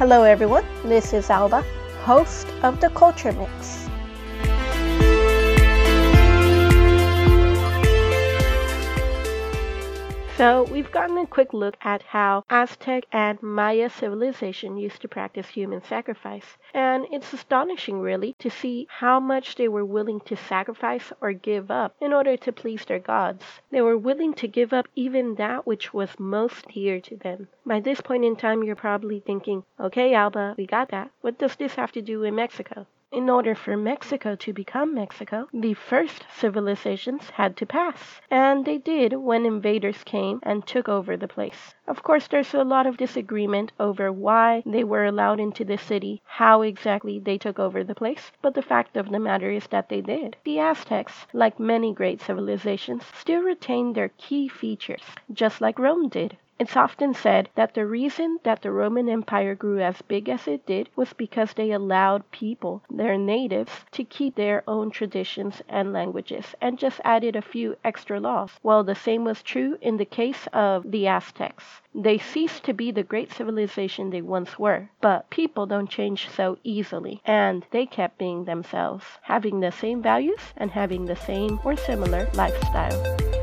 Hello, everyone. This is Alba, host of the Culture Mix. So, we've gotten a quick look at how Aztec and Maya civilization used to practice human sacrifice. And it's astonishing, really, to see how much they were willing to sacrifice or give up in order to please their gods. They were willing to give up even that which was most dear to them. By this point in time, you're probably thinking, okay, Alba, we got that. What does this have to do with Mexico? In order for Mexico to become Mexico, the first civilizations had to pass, and they did when invaders came and took over the place. Of course, there's a lot of disagreement over why they were allowed into the city, how exactly they took over the place, but the fact of the matter is that they did. The Aztecs, like many great civilizations, still retained their key features, just like Rome did. It's often said that the reason that the Roman Empire grew as big as it did was because they allowed people, their natives, to keep their own traditions and languages and just added a few extra laws. Well, the same was true in the case of the Aztecs. They ceased to be the great civilization they once were, but people don't change so easily, and they kept being themselves, having the same values and having the same or similar lifestyle.